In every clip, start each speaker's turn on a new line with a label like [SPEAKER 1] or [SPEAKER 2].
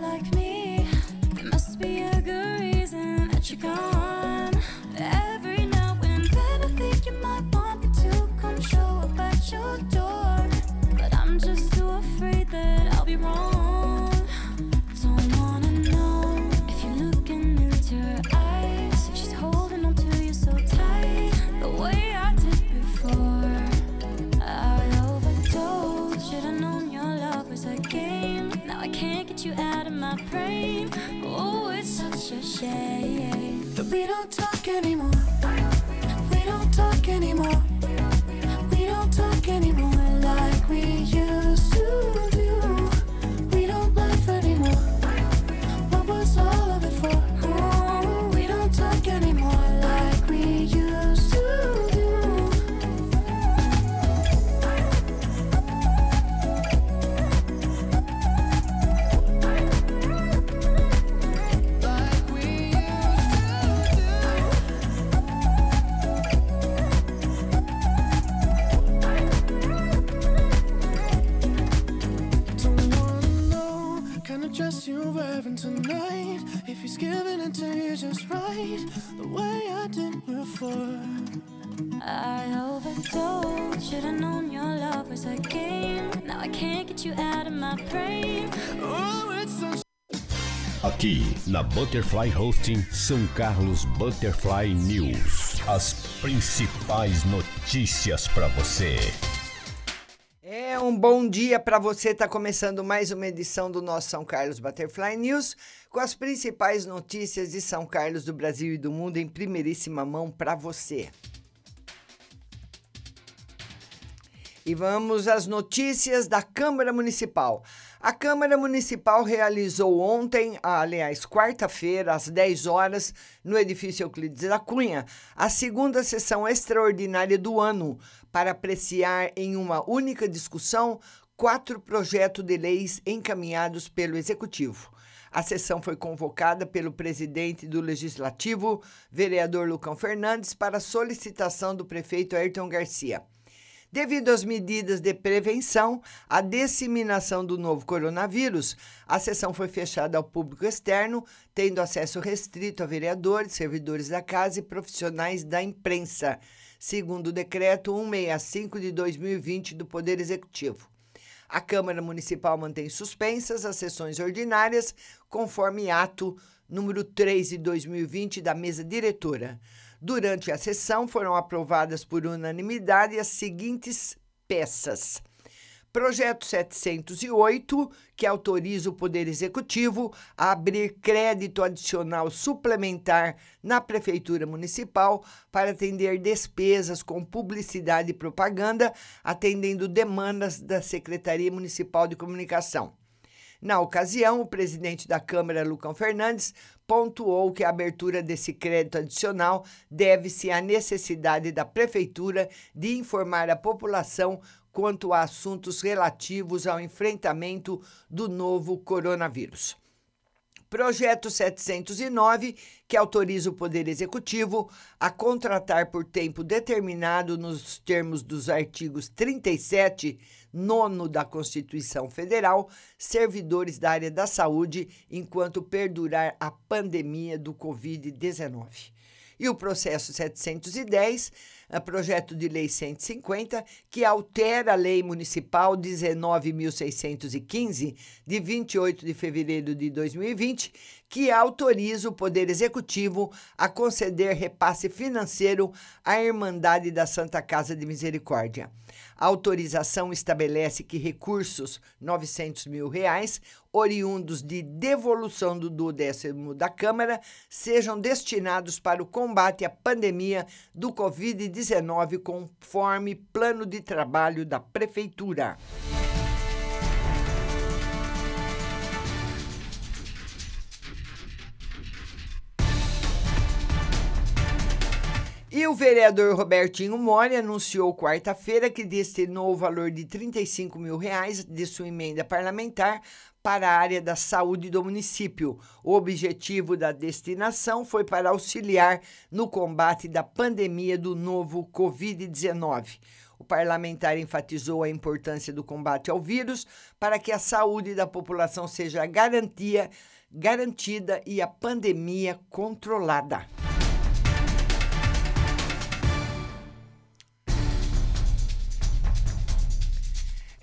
[SPEAKER 1] like me. There must be a good reason that
[SPEAKER 2] you're
[SPEAKER 1] gone. That we don't talk anymore.
[SPEAKER 2] Na Butterfly Hosting São Carlos Butterfly News. As principais notícias para você.
[SPEAKER 3] É um bom dia para você. Está começando mais uma edição do nosso São Carlos Butterfly News com as principais notícias de São Carlos, do Brasil e do mundo em primeiríssima mão para você. E vamos às notícias da Câmara Municipal. A Câmara Municipal realizou ontem, aliás, quarta-feira, às 10 horas, no edifício Euclides da Cunha, a segunda sessão extraordinária do ano, para apreciar em uma única discussão quatro projetos de leis encaminhados pelo Executivo. A sessão foi convocada pelo presidente do Legislativo, vereador Lucão Fernandes, para solicitação do prefeito Ayrton Garcia. Devido às medidas de prevenção à disseminação do novo coronavírus, a sessão foi fechada ao público externo, tendo acesso restrito a vereadores, servidores da casa e profissionais da imprensa, segundo o decreto 165 de 2020 do Poder Executivo. A Câmara Municipal mantém suspensas as sessões ordinárias, conforme ato número 3 de 2020 da mesa diretora. Durante a sessão foram aprovadas por unanimidade as seguintes peças. Projeto 708, que autoriza o Poder Executivo a abrir crédito adicional suplementar na Prefeitura Municipal para atender despesas com publicidade e propaganda, atendendo demandas da Secretaria Municipal de Comunicação. Na ocasião, o presidente da Câmara, Lucão Fernandes, pontuou que a abertura desse crédito adicional deve-se à necessidade da Prefeitura de informar a população quanto a assuntos relativos ao enfrentamento do novo coronavírus. Projeto 709, que autoriza o Poder Executivo a contratar por tempo determinado nos termos dos artigos 37, nono da Constituição Federal, servidores da área da saúde enquanto perdurar a pandemia do Covid-19. E o processo 710, é projeto de lei 150, que altera a lei municipal 19.615, de 28 de fevereiro de 2020, que autoriza o Poder Executivo a conceder repasse financeiro à Irmandade da Santa Casa de Misericórdia. A autorização estabelece que recursos, 900 mil reais, oriundos de devolução do duodécimo da Câmara, sejam destinados para o combate à pandemia do Covid-19, conforme plano de trabalho da Prefeitura. E o vereador Robertinho Mori anunciou quarta-feira que destinou o valor de 35 mil reais de sua emenda parlamentar para a área da saúde do município. O objetivo da destinação foi para auxiliar no combate da pandemia do novo Covid-19. O parlamentar enfatizou a importância do combate ao vírus para que a saúde da população seja garantia, garantida e a pandemia controlada.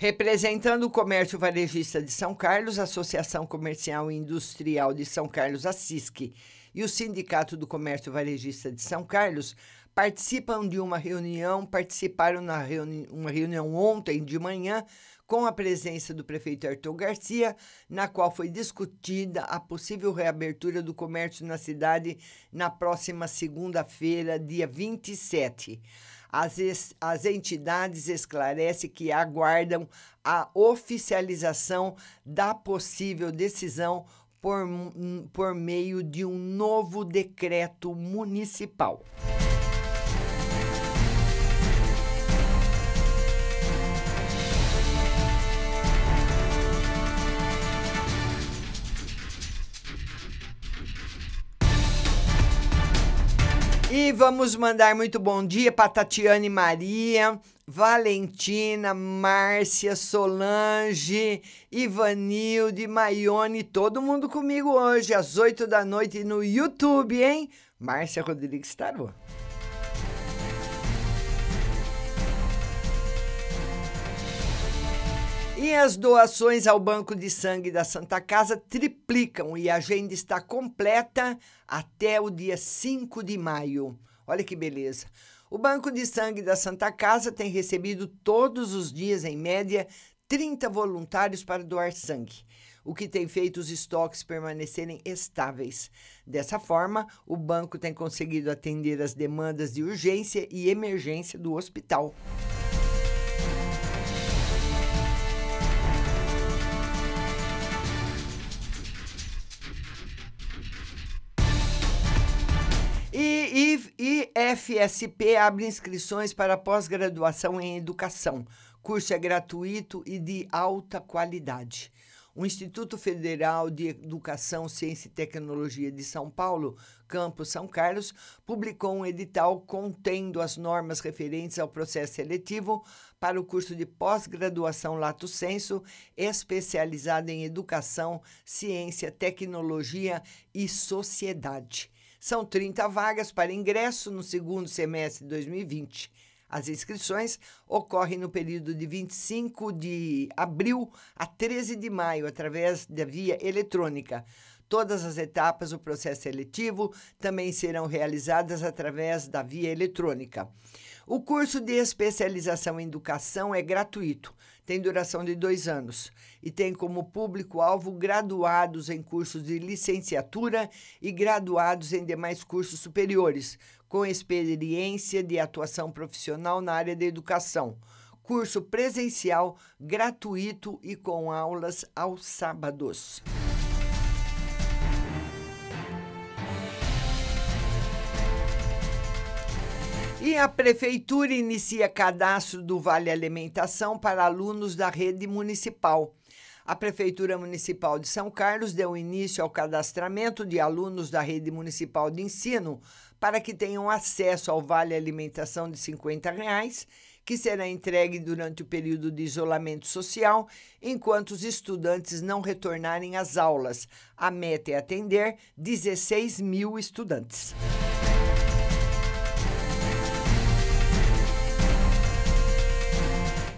[SPEAKER 3] Representando o comércio varejista de São Carlos, a Associação Comercial e Industrial de São Carlos, a CISC, e o Sindicato do Comércio Varejista de São Carlos participam de uma reunião, participaram na reuni uma reunião ontem de manhã com a presença do prefeito Arthur Garcia, na qual foi discutida a possível reabertura do comércio na cidade na próxima segunda-feira, dia 27. As, as entidades esclarecem que aguardam a oficialização da possível decisão por, por meio de um novo decreto municipal. E vamos mandar muito bom dia para Tatiane Maria, Valentina, Márcia, Solange, Ivanilde, Maione, todo mundo comigo hoje, às 8 da noite no YouTube, hein? Márcia Rodrigues Tarô. E as doações ao Banco de Sangue da Santa Casa triplicam e a agenda está completa até o dia 5 de maio. Olha que beleza. O Banco de Sangue da Santa Casa tem recebido todos os dias, em média, 30 voluntários para doar sangue, o que tem feito os estoques permanecerem estáveis. Dessa forma, o banco tem conseguido atender as demandas de urgência e emergência do hospital. E, e, e FSP abre inscrições para pós-graduação em educação. Curso é gratuito e de alta qualidade. O Instituto Federal de Educação, Ciência e Tecnologia de São Paulo, Campus São Carlos, publicou um edital contendo as normas referentes ao processo seletivo para o curso de pós-graduação Lato Senso, especializado em Educação, Ciência, Tecnologia e Sociedade. São 30 vagas para ingresso no segundo semestre de 2020. As inscrições ocorrem no período de 25 de abril a 13 de maio, através da via eletrônica. Todas as etapas do processo seletivo também serão realizadas através da via eletrônica. O curso de especialização em educação é gratuito, tem duração de dois anos e tem como público-alvo graduados em cursos de licenciatura e graduados em demais cursos superiores, com experiência de atuação profissional na área da educação. Curso presencial, gratuito e com aulas aos sábados. E a Prefeitura inicia cadastro do Vale Alimentação para alunos da rede municipal. A Prefeitura Municipal de São Carlos deu início ao cadastramento de alunos da rede municipal de ensino para que tenham acesso ao Vale Alimentação de 50 reais, que será entregue durante o período de isolamento social, enquanto os estudantes não retornarem às aulas. A meta é atender 16 mil estudantes.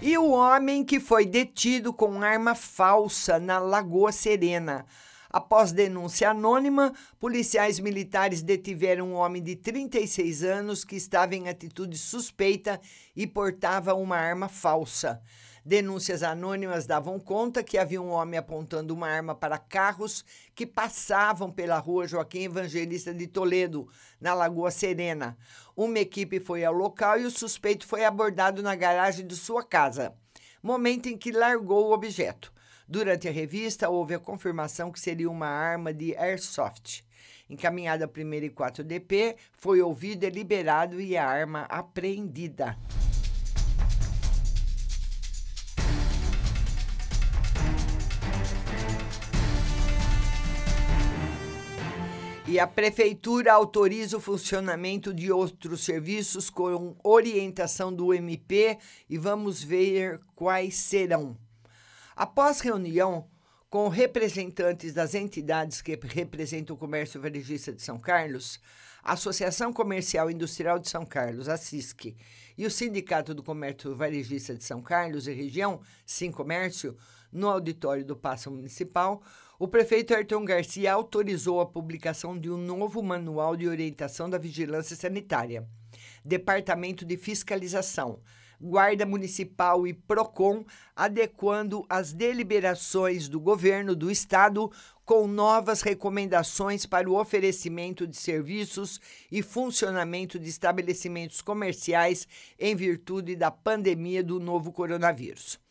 [SPEAKER 3] E o homem que foi detido com arma falsa na Lagoa Serena. Após denúncia anônima, policiais militares detiveram um homem de 36 anos que estava em atitude suspeita e portava uma arma falsa. Denúncias anônimas davam conta que havia um homem apontando uma arma para carros que passavam pela rua Joaquim Evangelista de Toledo, na Lagoa Serena. Uma equipe foi ao local e o suspeito foi abordado na garagem de sua casa, momento em que largou o objeto. Durante a revista, houve a confirmação que seria uma arma de airsoft. Encaminhada a 1 e 4 DP, foi ouvido e liberado e a arma apreendida. E a prefeitura autoriza o funcionamento de outros serviços com orientação do MP e vamos ver quais serão. Após reunião com representantes das entidades que representam o comércio varejista de São Carlos, a Associação Comercial Industrial de São Carlos, a CISC, e o Sindicato do Comércio Varejista de São Carlos e Região, Sim Comércio, no auditório do Paço Municipal, o prefeito Ayrton Garcia autorizou a publicação de um novo manual de orientação da vigilância sanitária. Departamento de Fiscalização, Guarda Municipal e PROCON, adequando as deliberações do governo do estado com novas recomendações para o oferecimento de serviços e funcionamento de estabelecimentos comerciais em virtude da pandemia do novo coronavírus.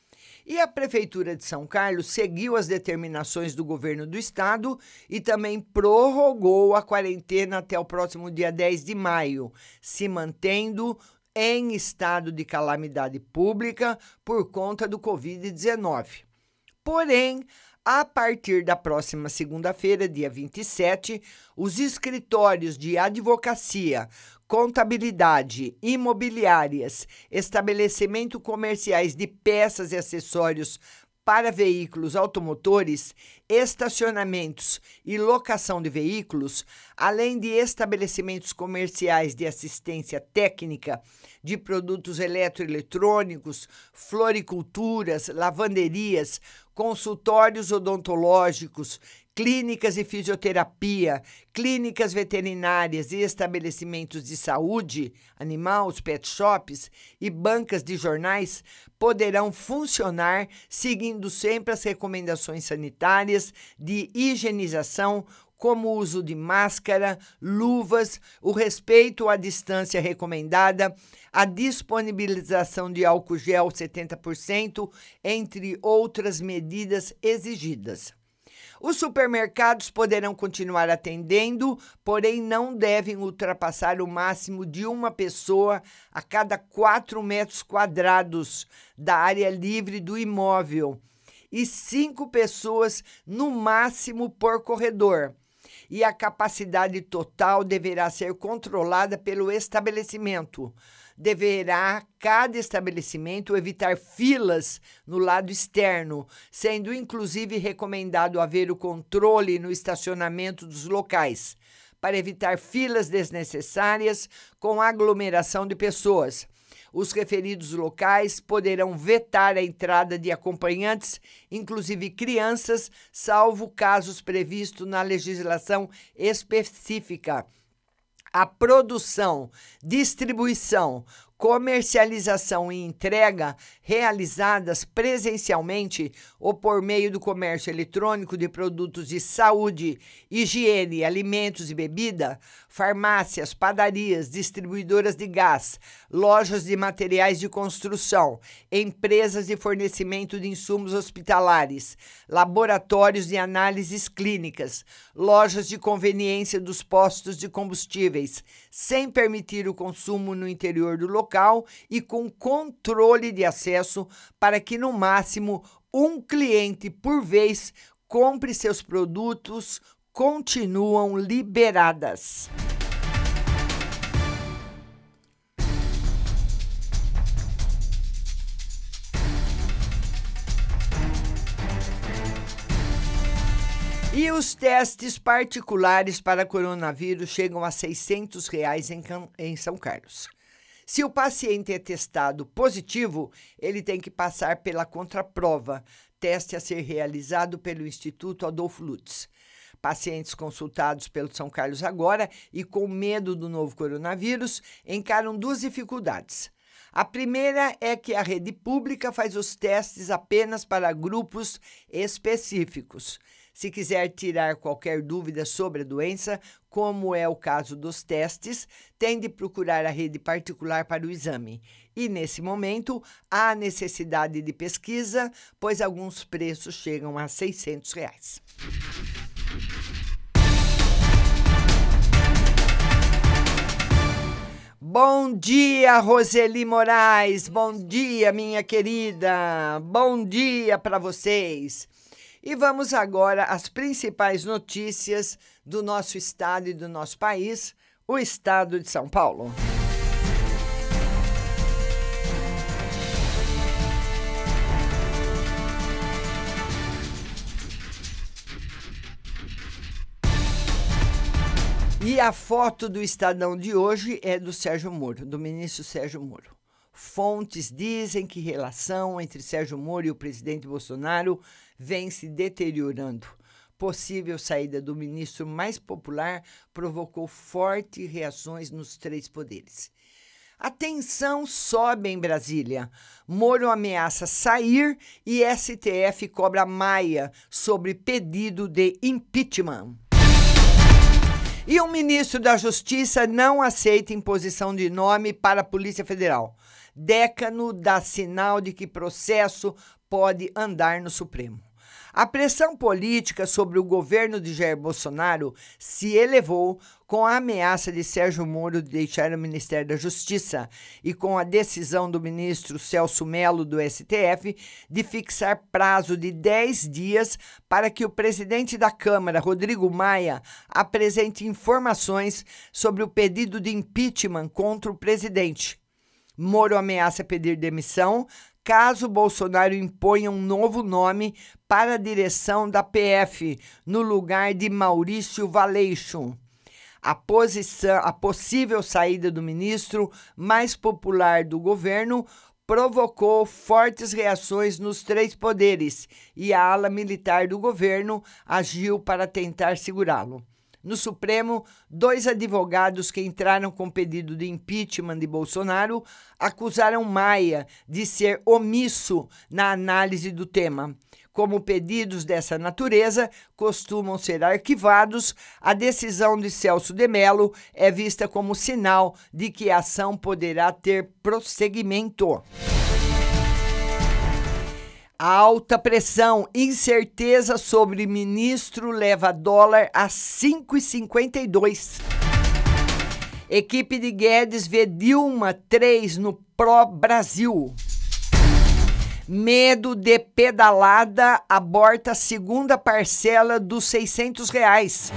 [SPEAKER 3] E a Prefeitura de São Carlos seguiu as determinações do governo do estado e também prorrogou a quarentena até o próximo dia 10 de maio, se mantendo em estado de calamidade pública por conta do Covid-19. Porém, a partir da próxima segunda-feira, dia 27, os escritórios de advocacia, contabilidade, imobiliárias, estabelecimento comerciais de peças e acessórios para veículos automotores, estacionamentos e locação de veículos, além de estabelecimentos comerciais de assistência técnica de produtos eletroeletrônicos, floriculturas, lavanderias, consultórios odontológicos, clínicas de fisioterapia, clínicas veterinárias e estabelecimentos de saúde animal, os pet shops e bancas de jornais poderão funcionar seguindo sempre as recomendações sanitárias de higienização, como o uso de máscara, luvas, o respeito à distância recomendada, a disponibilização de álcool gel 70%, entre outras medidas exigidas. Os supermercados poderão continuar atendendo, porém não devem ultrapassar o máximo de uma pessoa a cada 4 metros quadrados da área livre do imóvel e cinco pessoas no máximo por corredor e a capacidade total deverá ser controlada pelo estabelecimento. Deverá cada estabelecimento evitar filas no lado externo, sendo inclusive recomendado haver o controle no estacionamento dos locais, para evitar filas desnecessárias com aglomeração de pessoas os referidos locais poderão vetar a entrada de acompanhantes, inclusive crianças, salvo casos previstos na legislação específica. A produção, distribuição, comercialização e entrega realizadas presencialmente ou por meio do comércio eletrônico de produtos de saúde, higiene, alimentos e bebida, farmácias, padarias, distribuidoras de gás, lojas de materiais de construção, empresas de fornecimento de insumos hospitalares, laboratórios de análises clínicas, lojas de conveniência dos postos de combustíveis, sem permitir o consumo no interior do local local e com controle de acesso para que, no máximo, um cliente por vez compre seus produtos continuam liberadas. E os testes particulares para coronavírus chegam a 600 reais em, em São Carlos. Se o paciente é testado positivo, ele tem que passar pela contraprova, teste a ser realizado pelo Instituto Adolfo Lutz. Pacientes consultados pelo São Carlos agora e com medo do novo coronavírus encaram duas dificuldades. A primeira é que a rede pública faz os testes apenas para grupos específicos. Se quiser tirar qualquer dúvida sobre a doença, como é o caso dos testes, tem de procurar a rede particular para o exame. E nesse momento há necessidade de pesquisa, pois alguns preços chegam a 600 reais. Bom dia, Roseli Moraes. Bom dia, minha querida. Bom dia para vocês. E vamos agora às principais notícias do nosso estado e do nosso país, o estado de São Paulo. E a foto do Estadão de hoje é do Sérgio Moro, do ministro Sérgio Moro. Fontes dizem que relação entre Sérgio Moro e o presidente Bolsonaro vem se deteriorando. Possível saída do ministro mais popular provocou fortes reações nos três poderes. A tensão sobe em Brasília. Moro ameaça sair e STF cobra Maia sobre pedido de impeachment. E o ministro da Justiça não aceita imposição de nome para a Polícia Federal. Décano dá sinal de que processo pode andar no Supremo. A pressão política sobre o governo de Jair Bolsonaro se elevou com a ameaça de Sérgio Moro de deixar o Ministério da Justiça e com a decisão do ministro Celso Melo do STF de fixar prazo de 10 dias para que o presidente da Câmara, Rodrigo Maia, apresente informações sobre o pedido de impeachment contra o presidente. Moro ameaça pedir demissão caso Bolsonaro imponha um novo nome para a direção da PF, no lugar de Maurício Valeixo. A, posição, a possível saída do ministro mais popular do governo provocou fortes reações nos três poderes e a ala militar do governo agiu para tentar segurá-lo. No Supremo, dois advogados que entraram com pedido de impeachment de Bolsonaro acusaram Maia de ser omisso na análise do tema. Como pedidos dessa natureza costumam ser arquivados, a decisão de Celso de Mello é vista como sinal de que a ação poderá ter prosseguimento. Alta pressão, incerteza sobre ministro leva dólar a 5,52. Equipe de Guedes vê Dilma 3 no Pro Brasil. Medo de pedalada aborta segunda parcela dos 600 reais.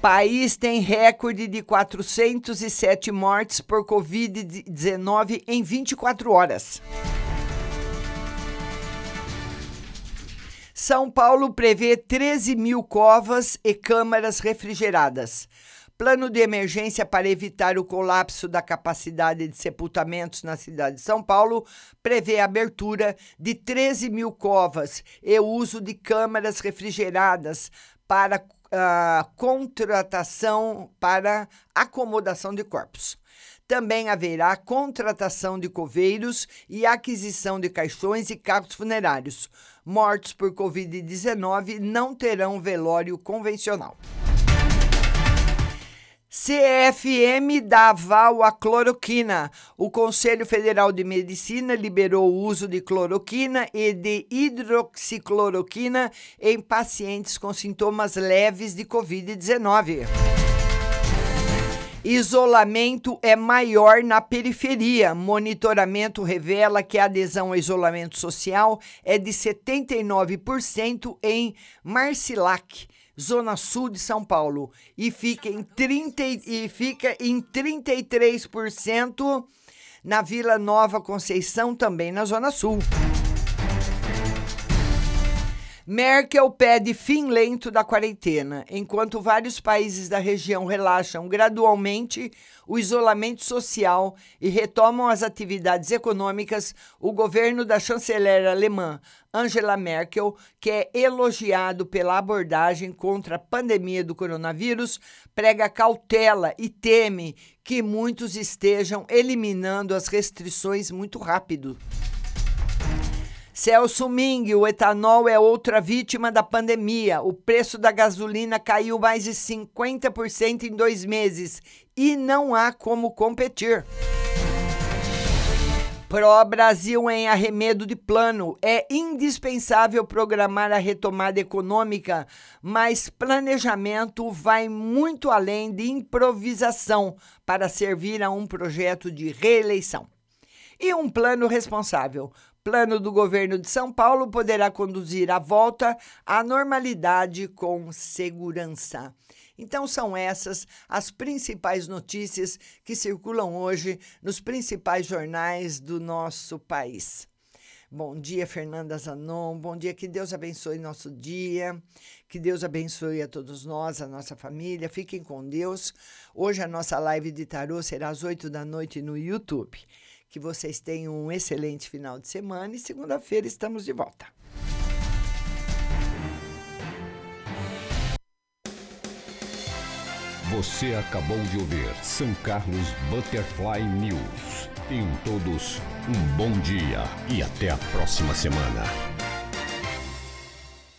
[SPEAKER 3] País tem recorde de 407 mortes por Covid-19 em 24 horas. São Paulo prevê 13 mil covas e câmaras refrigeradas. Plano de emergência para evitar o colapso da capacidade de sepultamentos na cidade de São Paulo prevê a abertura de 13 mil covas e o uso de câmaras refrigeradas para uh, contratação para acomodação de corpos. Também haverá contratação de coveiros e aquisição de caixões e carros funerários. Mortos por Covid-19 não terão velório convencional. CFM dá aval à cloroquina. O Conselho Federal de Medicina liberou o uso de cloroquina e de hidroxicloroquina em pacientes com sintomas leves de Covid-19. Isolamento é maior na periferia. Monitoramento revela que a adesão ao isolamento social é de 79% em Marcilac, zona sul de São Paulo, e fica em, 30, e fica em 33% na Vila Nova Conceição, também na zona sul. Merkel pede fim lento da quarentena. Enquanto vários países da região relaxam gradualmente o isolamento social e retomam as atividades econômicas, o governo da chanceler alemã Angela Merkel, que é elogiado pela abordagem contra a pandemia do coronavírus, prega cautela e teme que muitos estejam eliminando as restrições muito rápido. Celso Ming, o etanol é outra vítima da pandemia. O preço da gasolina caiu mais de 50% em dois meses e não há como competir. Pro Brasil em arremedo de plano. É indispensável programar a retomada econômica, mas planejamento vai muito além de improvisação para servir a um projeto de reeleição. E um plano responsável plano do governo de São Paulo poderá conduzir a volta à normalidade com segurança. Então, são essas as principais notícias que circulam hoje nos principais jornais do nosso país. Bom dia, Fernanda Zanon. Bom dia, que Deus abençoe nosso dia. Que Deus abençoe a todos nós, a nossa família. Fiquem com Deus. Hoje a nossa live de tarô será às 8 da noite no YouTube. Que vocês tenham um excelente final de semana e segunda-feira estamos de volta.
[SPEAKER 2] Você acabou de ouvir São Carlos Butterfly News. Tenham todos um bom dia e até a próxima semana.